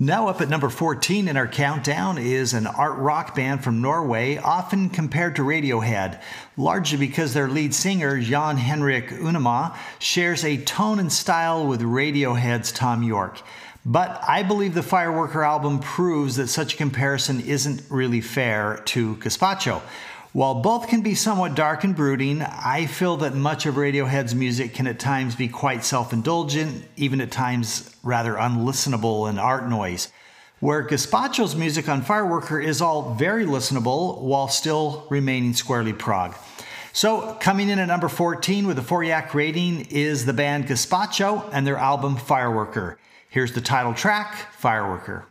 Now, up at number 14 in our countdown is an art rock band from Norway, often compared to Radiohead, largely because their lead singer, Jan Henrik Unema, shares a tone and style with Radiohead's Thom Yorke. But I believe the Fireworker album proves that such a comparison isn't really fair to Gazpacho. While both can be somewhat dark and brooding, I feel that much of Radiohead's music can at times be quite self indulgent, even at times rather unlistenable and art noise. Where Gazpacho's music on Fireworker is all very listenable while still remaining squarely prog. So, coming in at number 14 with a FORIAC rating is the band Gazpacho and their album Fireworker. Here's the title track, Fireworker.